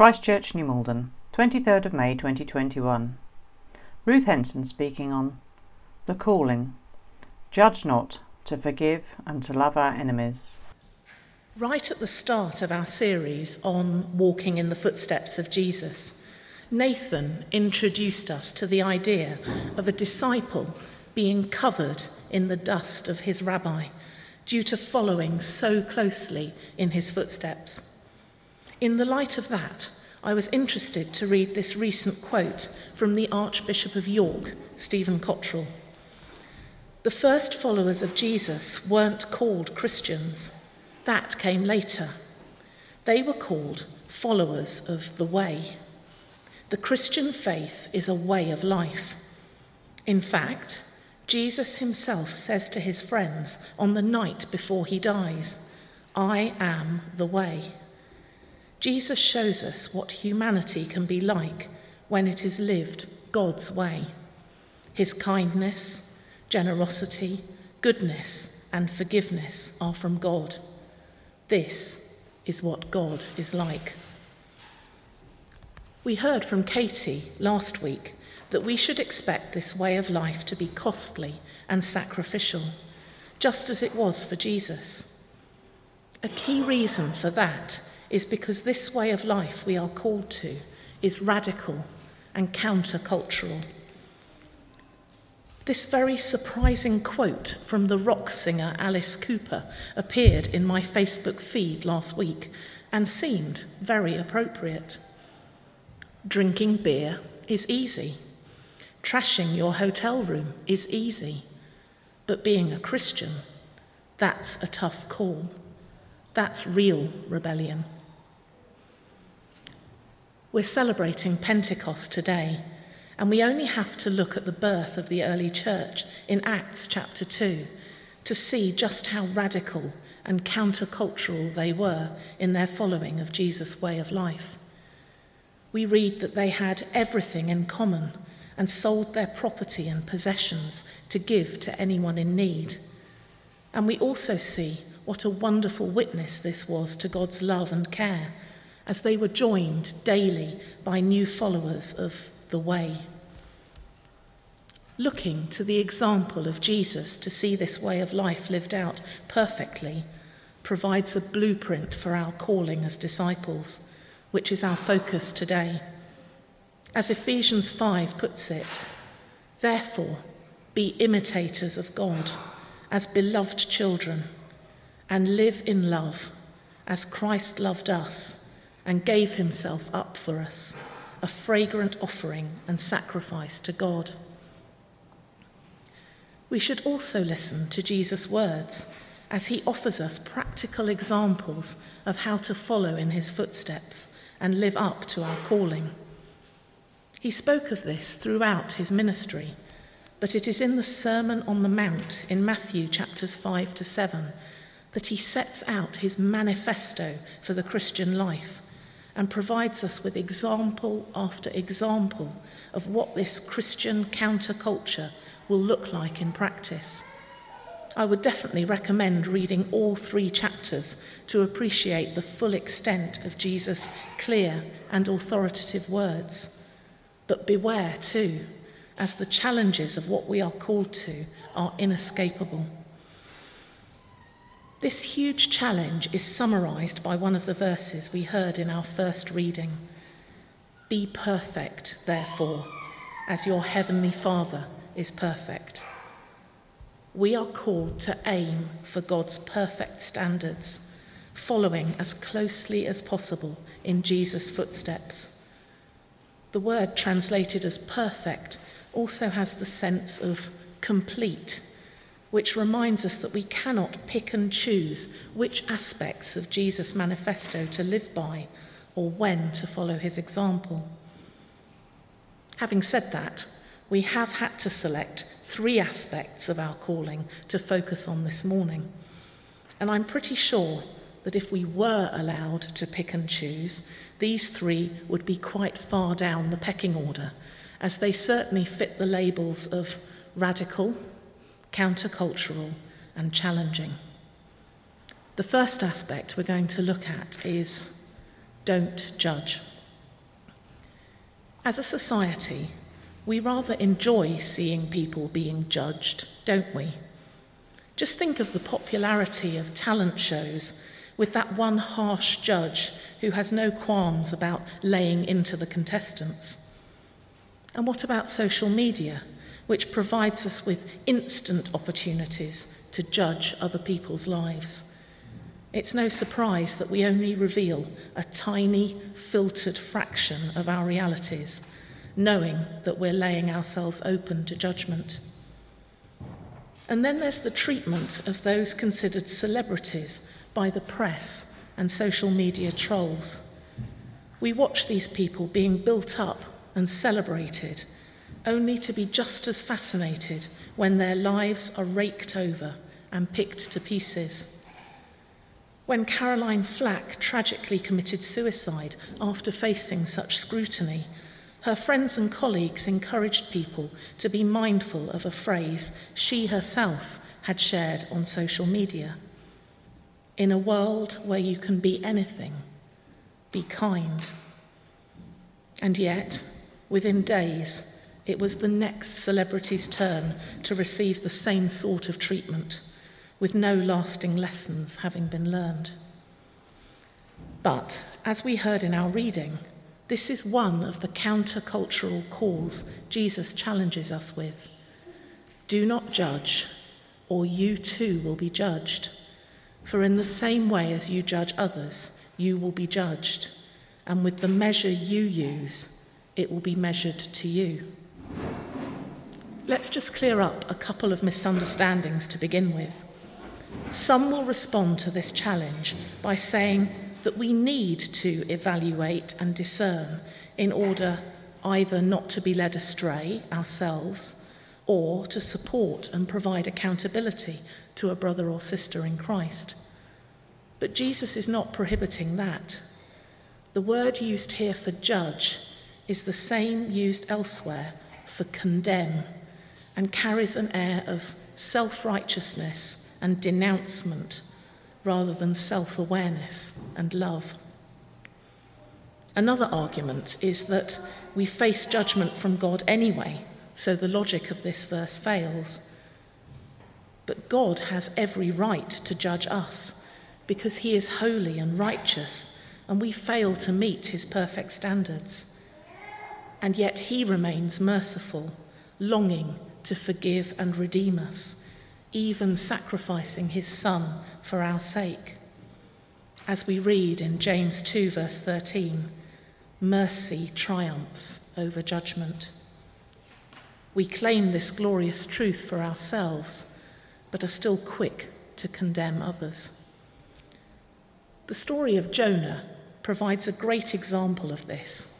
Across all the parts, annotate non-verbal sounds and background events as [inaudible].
Christchurch, New Malden, 23rd of May 2021. Ruth Henson speaking on The Calling Judge not, to forgive and to love our enemies. Right at the start of our series on walking in the footsteps of Jesus, Nathan introduced us to the idea of a disciple being covered in the dust of his rabbi due to following so closely in his footsteps. In the light of that, I was interested to read this recent quote from the Archbishop of York, Stephen Cottrell. The first followers of Jesus weren't called Christians, that came later. They were called followers of the way. The Christian faith is a way of life. In fact, Jesus himself says to his friends on the night before he dies, I am the way. Jesus shows us what humanity can be like when it is lived God's way. His kindness, generosity, goodness, and forgiveness are from God. This is what God is like. We heard from Katie last week that we should expect this way of life to be costly and sacrificial, just as it was for Jesus. A key reason for that is because this way of life we are called to is radical and countercultural. This very surprising quote from the rock singer Alice Cooper appeared in my Facebook feed last week and seemed very appropriate. Drinking beer is easy. Trashing your hotel room is easy. But being a Christian, that's a tough call. That's real rebellion. We're celebrating Pentecost today, and we only have to look at the birth of the early church in Acts chapter 2 to see just how radical and countercultural they were in their following of Jesus' way of life. We read that they had everything in common and sold their property and possessions to give to anyone in need. And we also see what a wonderful witness this was to God's love and care as they were joined daily by new followers of the way. Looking to the example of Jesus to see this way of life lived out perfectly provides a blueprint for our calling as disciples, which is our focus today. As Ephesians 5 puts it, therefore, be imitators of God as beloved children and live in love as Christ loved us and gave himself up for us, a fragrant offering and sacrifice to God. We should also listen to Jesus' words as he offers us practical examples of how to follow in his footsteps and live up to our calling. He spoke of this throughout his ministry, but it is in the Sermon on the Mount in Matthew chapters 5 to 7 that he sets out his manifesto for the Christian life and provides us with example after example of what this Christian counterculture will look like in practice. I would definitely recommend reading all three chapters to appreciate the full extent of Jesus' clear and authoritative words. But beware, too, as the challenges of what we are called to are inescapable. This huge challenge is summarized by one of the verses we heard in our first reading. Be perfect, therefore, as your heavenly Father is perfect. We are called to aim for God's perfect standards, following as closely as possible in Jesus' footsteps. The word translated as perfect also has the sense of complete which reminds us that we cannot pick and choose which aspects of Jesus' manifesto to live by or when to follow his example. Having said that, we have had to select three aspects of our calling to focus on this morning. And I'm pretty sure that if we were allowed to pick and choose, these three would be quite far down the pecking order, as they certainly fit the labels of radical, countercultural, and challenging. The first aspect we're going to look at is don't judge. As a society, we rather enjoy seeing people being judged, don't we? Just think of the popularity of talent shows with that one harsh judge who has no qualms about laying into the contestants. And what about social media, which provides us with instant opportunities to judge other people's lives? It's no surprise that we only reveal a tiny, filtered fraction of our realities, knowing that we're laying ourselves open to judgment. And then there's the treatment of those considered celebrities by the press and social media trolls. We watch these people being built up and celebrated, only to be just as fascinated when their lives are raked over and picked to pieces. When Caroline Flack tragically committed suicide after facing such scrutiny, her friends and colleagues encouraged people to be mindful of a phrase she herself had shared on social media. In a world where you can be anything, be kind. And yet, within days, it was the next celebrity's turn to receive the same sort of treatment, with no lasting lessons having been learned. But, as we heard in our reading, this is one of the countercultural calls Jesus challenges us with. Do not judge, or you too will be judged. For in the same way as you judge others, you will be judged, and with the measure you use, it will be measured to you. Let's just clear up a couple of misunderstandings to begin with. Some will respond to this challenge by saying, that we need to evaluate and discern in order either not to be led astray ourselves or to support and provide accountability to a brother or sister in Christ. But Jesus is not prohibiting that. The word used here for judge is the same used elsewhere for condemn and carries an air of self righteousness and denouncement rather than self awareness and love. Another argument is that we face judgment from God anyway, so the logic of this verse fails. But God has every right to judge us because he is holy and righteous, and we fail to meet his perfect standards. And yet he remains merciful, longing to forgive and redeem us, even sacrificing his Son for our sake. As we read in James 2, verse 13, mercy triumphs over judgment. We claim this glorious truth for ourselves, but are still quick to condemn others. The story of Jonah provides a great example of this.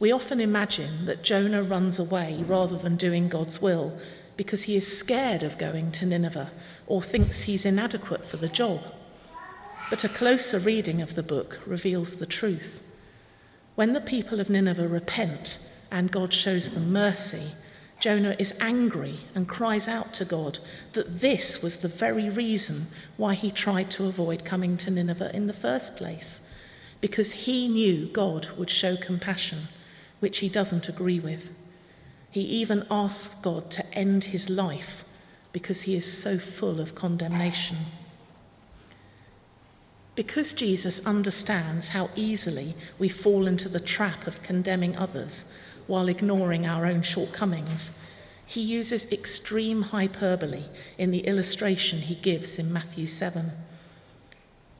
We often imagine that Jonah runs away rather than doing God's will because he is scared of going to Nineveh or thinks he's inadequate for the job. But a closer reading of the book reveals the truth. When the people of Nineveh repent and God shows them mercy, Jonah is angry and cries out to God that this was the very reason why he tried to avoid coming to Nineveh in the first place, because he knew God would show compassion, which he doesn't agree with. He even asks God to end his life because he is so full of condemnation. Because Jesus understands how easily we fall into the trap of condemning others while ignoring our own shortcomings, he uses extreme hyperbole in the illustration he gives in Matthew 7.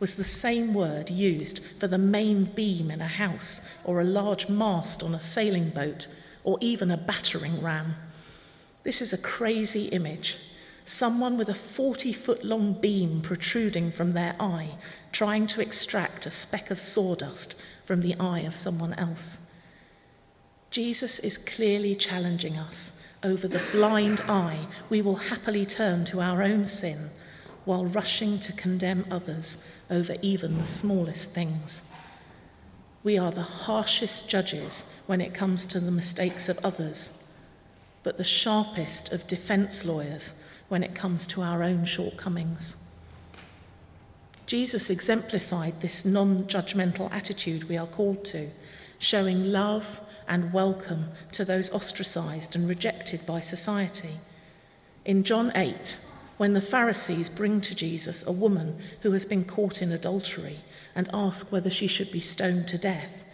was the same word used for the main beam in a house or a large mast on a sailing boat or even a battering ram. This is a crazy image. Someone with a 40 foot long beam protruding from their eye, trying to extract a speck of sawdust from the eye of someone else. Jesus is clearly challenging us over the blind eye we will happily turn to our own sin while rushing to condemn others over even the smallest things. We are the harshest judges when it comes to the mistakes of others, but the sharpest of defense lawyers when it comes to our own shortcomings. Jesus exemplified this non judgmental attitude we are called to, showing love and welcome to those ostracized and rejected by society. In John 8, when the Pharisees bring to Jesus a woman who has been caught in adultery and ask whether she should be stoned to death,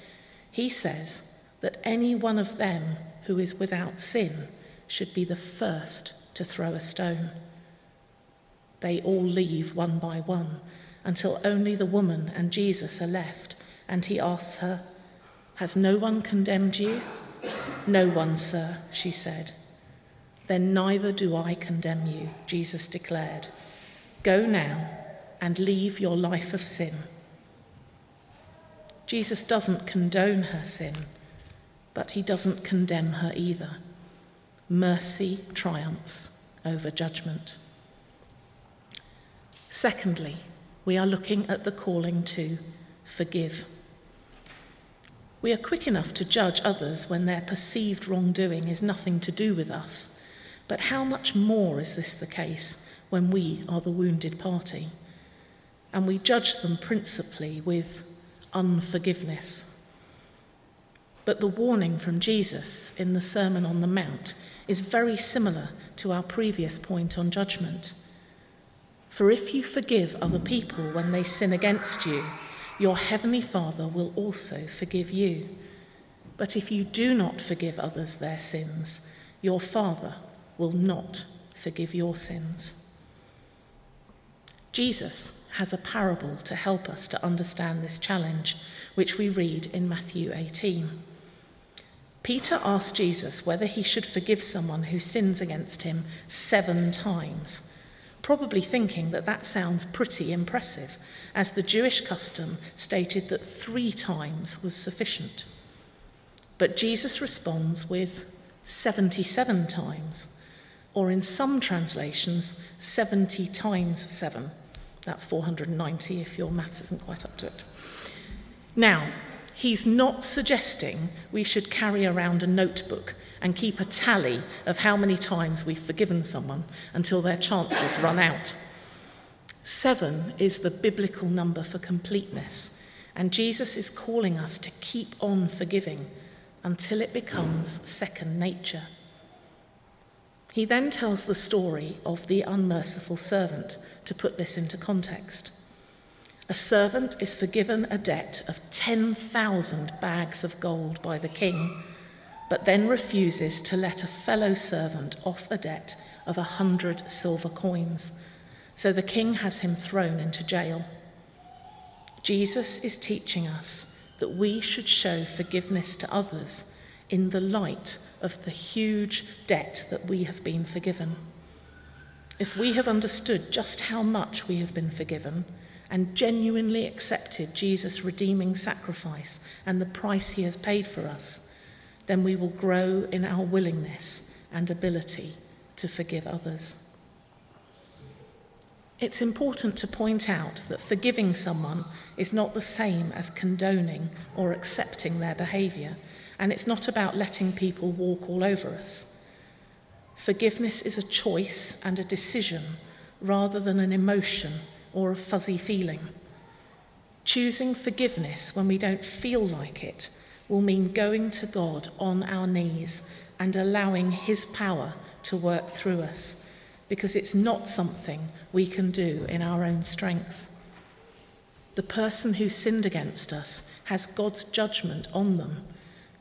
he says that any one of them who is without sin should be the first to throw a stone. They all leave one by one until only the woman and Jesus are left, and he asks her, Has no one condemned you? No one, sir, she said. Then neither do I condemn you, Jesus declared. Go now and leave your life of sin. Jesus doesn't condone her sin, but he doesn't condemn her either. Mercy triumphs over judgment. Secondly, we are looking at the calling to forgive. We are quick enough to judge others when their perceived wrongdoing is nothing to do with us, but how much more is this the case when we are the wounded party? And we judge them principally with unforgiveness. But the warning from Jesus in the Sermon on the Mount is very similar to our previous point on judgment. For if you forgive other people when they sin against you, your heavenly Father will also forgive you. But if you do not forgive others their sins, your Father will not forgive your sins. Jesus has a parable to help us to understand this challenge, which we read in Matthew 18. Peter asked Jesus whether he should forgive someone who sins against him seven times, probably thinking that that sounds pretty impressive, as the Jewish custom stated that three times was sufficient. But Jesus responds with 77 times, or in some translations, 70 times 7. That's 490 if your maths isn't quite up to it. Now, He's not suggesting we should carry around a notebook and keep a tally of how many times we've forgiven someone until their chances [laughs] run out. Seven is the biblical number for completeness, and Jesus is calling us to keep on forgiving until it becomes second nature. He then tells the story of the unmerciful servant to put this into context. A servant is forgiven a debt of 10,000 bags of gold by the king, but then refuses to let a fellow servant off a debt of a hundred silver coins. So the king has him thrown into jail. Jesus is teaching us that we should show forgiveness to others in the light of the huge debt that we have been forgiven. If we have understood just how much we have been forgiven, and genuinely accepted Jesus' redeeming sacrifice and the price he has paid for us, then we will grow in our willingness and ability to forgive others. It's important to point out that forgiving someone is not the same as condoning or accepting their behaviour, and it's not about letting people walk all over us. Forgiveness is a choice and a decision rather than an emotion or a fuzzy feeling. Choosing forgiveness when we don't feel like it will mean going to God on our knees and allowing His power to work through us because it's not something we can do in our own strength. The person who sinned against us has God's judgment on them,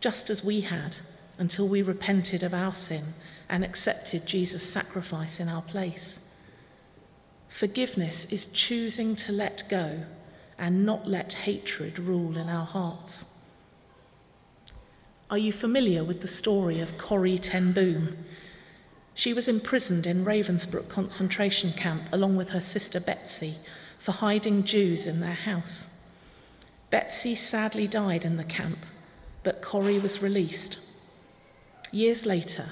just as we had until we repented of our sin and accepted Jesus' sacrifice in our place. Forgiveness is choosing to let go and not let hatred rule in our hearts. Are you familiar with the story of Corrie ten Boom? She was imprisoned in Ravensbrück concentration camp along with her sister Betsy for hiding Jews in their house. Betsy sadly died in the camp, but Corrie was released. Years later,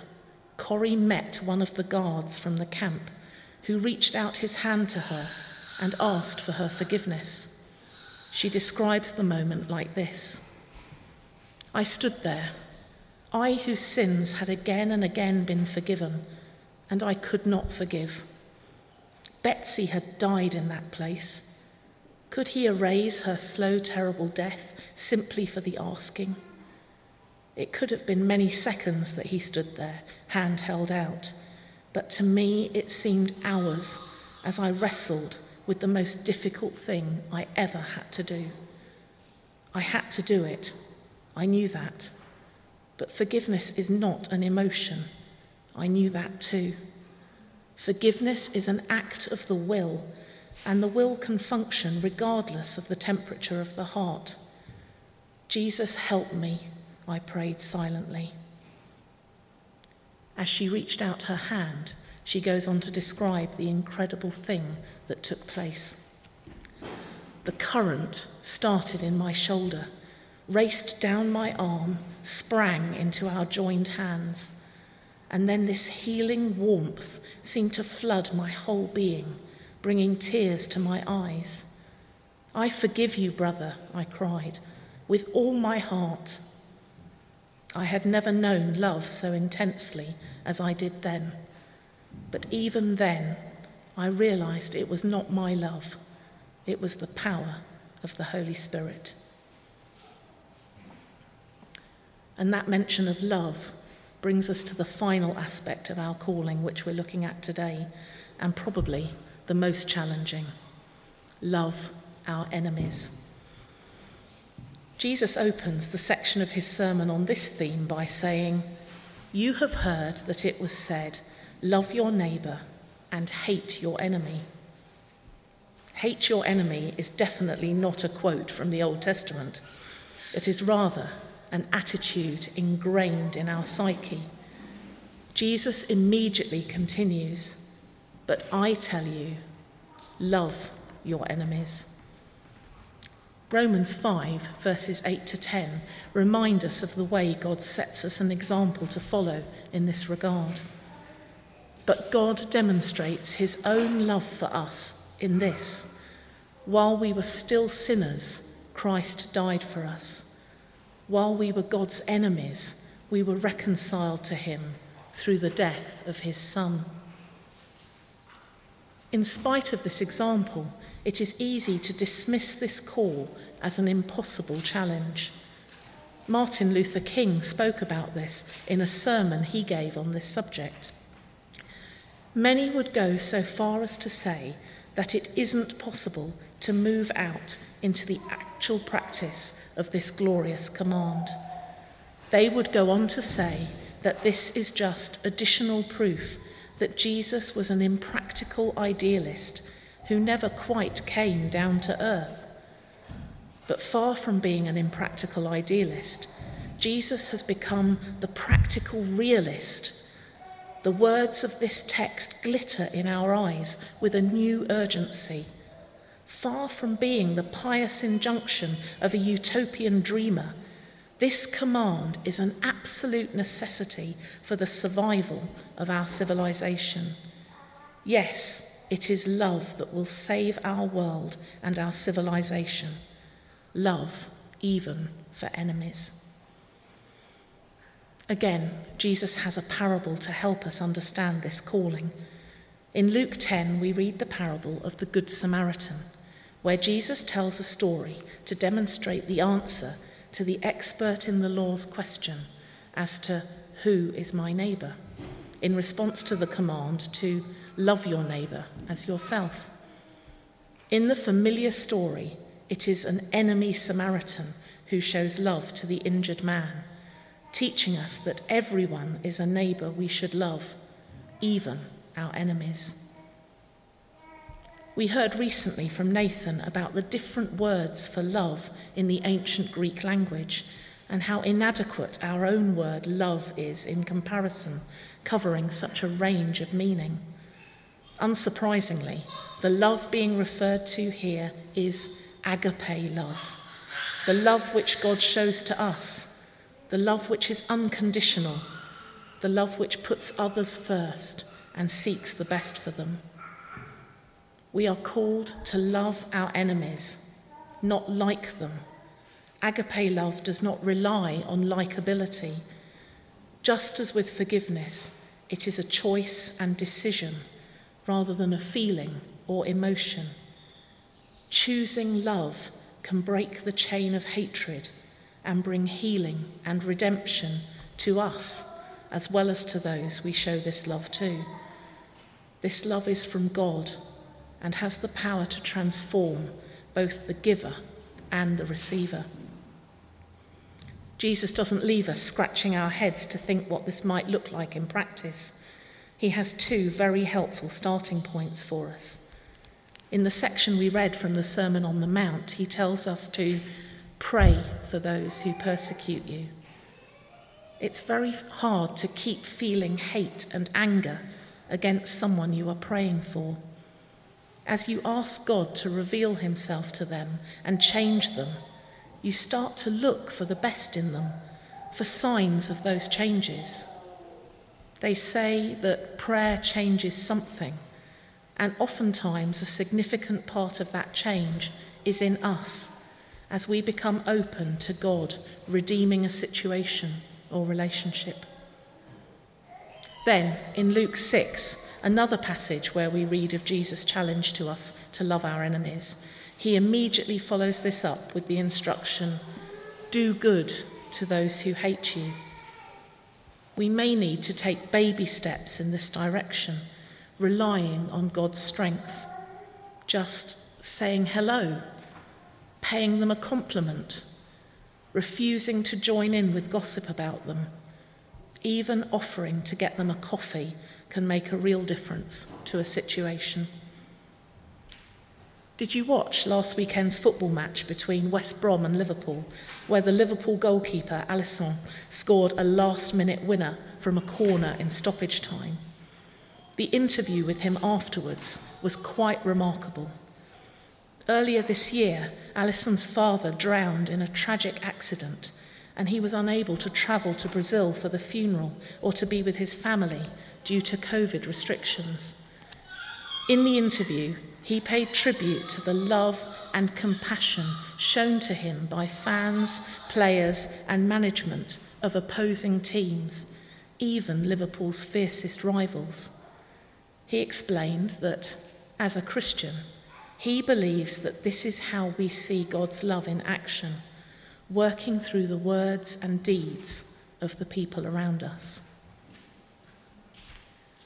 Corrie met one of the guards from the camp who reached out his hand to her and asked for her forgiveness. She describes the moment like this I stood there, I whose sins had again and again been forgiven, and I could not forgive. Betsy had died in that place. Could he erase her slow, terrible death simply for the asking? It could have been many seconds that he stood there, hand held out, but to me it seemed hours as I wrestled with the most difficult thing I ever had to do. I had to do it. I knew that. But forgiveness is not an emotion. I knew that too. Forgiveness is an act of the will, and the will can function regardless of the temperature of the heart. Jesus, help me, I prayed silently. As she reached out her hand, she goes on to describe the incredible thing that took place. The current started in my shoulder, raced down my arm, sprang into our joined hands, and then this healing warmth seemed to flood my whole being, bringing tears to my eyes. I forgive you, brother, I cried, with all my heart. I had never known love so intensely as I did then. But even then, I realized it was not my love, it was the power of the Holy Spirit. And that mention of love brings us to the final aspect of our calling, which we're looking at today, and probably the most challenging love our enemies. Jesus opens the section of his sermon on this theme by saying, You have heard that it was said, Love your neighbour and hate your enemy. Hate your enemy is definitely not a quote from the Old Testament. It is rather an attitude ingrained in our psyche. Jesus immediately continues, But I tell you, love your enemies. Romans 5, verses 8 to 10, remind us of the way God sets us an example to follow in this regard. But God demonstrates his own love for us in this while we were still sinners, Christ died for us. While we were God's enemies, we were reconciled to him through the death of his Son. In spite of this example, it is easy to dismiss this call as an impossible challenge. Martin Luther King spoke about this in a sermon he gave on this subject. Many would go so far as to say that it isn't possible to move out into the actual practice of this glorious command. They would go on to say that this is just additional proof that Jesus was an impractical idealist who never quite came down to earth. But far from being an impractical idealist, Jesus has become the practical realist. The words of this text glitter in our eyes with a new urgency. Far from being the pious injunction of a utopian dreamer, this command is an absolute necessity for the survival of our civilization. Yes, it is love that will save our world and our civilization. Love, even for enemies. Again, Jesus has a parable to help us understand this calling. In Luke 10, we read the parable of the Good Samaritan, where Jesus tells a story to demonstrate the answer to the expert in the law's question as to who is my neighbour, in response to the command to love your neighbour as yourself. In the familiar story, it is an enemy Samaritan who shows love to the injured man, teaching us that everyone is a neighbour we should love, even our enemies. We heard recently from Nathan about the different words for love in the ancient Greek language and how inadequate our own word love is in comparison, covering such a range of meaning. Unsurprisingly, the love being referred to here is agape love, the love which God shows to us, the love which is unconditional, the love which puts others first and seeks the best for them. We are called to love our enemies, not like them. Agape love does not rely on likability. Just as with forgiveness, it is a choice and decision rather than a feeling or emotion. Choosing love can break the chain of hatred and bring healing and redemption to us as well as to those we show this love to. This love is from God and has the power to transform both the giver and the receiver. Jesus doesn't leave us scratching our heads to think what this might look like in practice. He has two very helpful starting points for us. In the section we read from the Sermon on the Mount, he tells us to pray for those who persecute you. It's very hard to keep feeling hate and anger against someone you are praying for. As you ask God to reveal Himself to them and change them, you start to look for the best in them, for signs of those changes. They say that prayer changes something, and oftentimes a significant part of that change is in us as we become open to God redeeming a situation or relationship. Then, in Luke 6, another passage where we read of Jesus' challenge to us to love our enemies, he immediately follows this up with the instruction do good to those who hate you. We may need to take baby steps in this direction, relying on God's strength, just saying hello, paying them a compliment, refusing to join in with gossip about them even offering to get them a coffee can make a real difference to a situation. Did you watch last weekend's football match between West Brom and Liverpool, where the Liverpool goalkeeper, Alisson, scored a last minute winner from a corner in stoppage time? The interview with him afterwards was quite remarkable. Earlier this year, Alisson's father drowned in a tragic accident and he was unable to travel to Brazil for the funeral or to be with his family due to COVID restrictions. In the interview, he paid tribute to the love and compassion shown to him by fans, players, and management of opposing teams, even Liverpool's fiercest rivals. He explained that, as a Christian, he believes that this is how we see God's love in action working through the words and deeds of the people around us.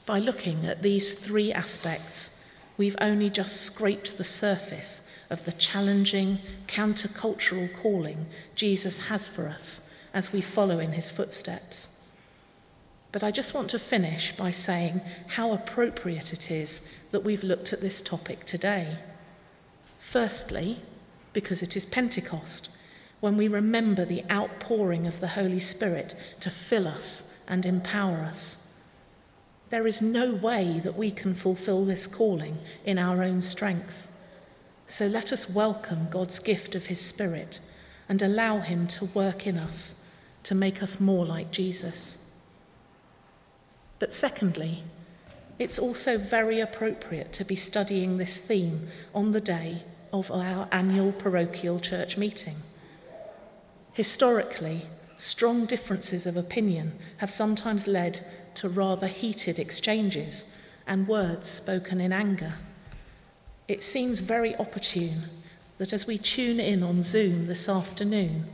By looking at these three aspects, we've only just scraped the surface of the challenging, countercultural calling Jesus has for us as we follow in his footsteps. But I just want to finish by saying how appropriate it is that we've looked at this topic today. Firstly, because it is Pentecost, when we remember the outpouring of the Holy Spirit to fill us and empower us. There is no way that we can fulfill this calling in our own strength. So let us welcome God's gift of His Spirit and allow Him to work in us to make us more like Jesus. But secondly, it's also very appropriate to be studying this theme on the day of our annual parochial church meeting. Historically, strong differences of opinion have sometimes led to rather heated exchanges and words spoken in anger. It seems very opportune that as we tune in on Zoom this afternoon,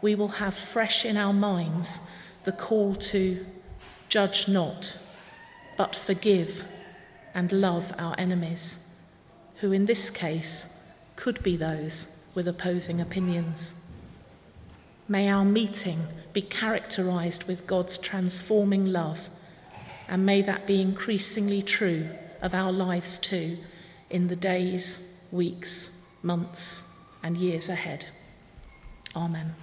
we will have fresh in our minds the call to judge not, but forgive and love our enemies, who in this case could be those with opposing opinions. May our meeting be characterized with God's transforming love, and may that be increasingly true of our lives too in the days, weeks, months, and years ahead. Amen.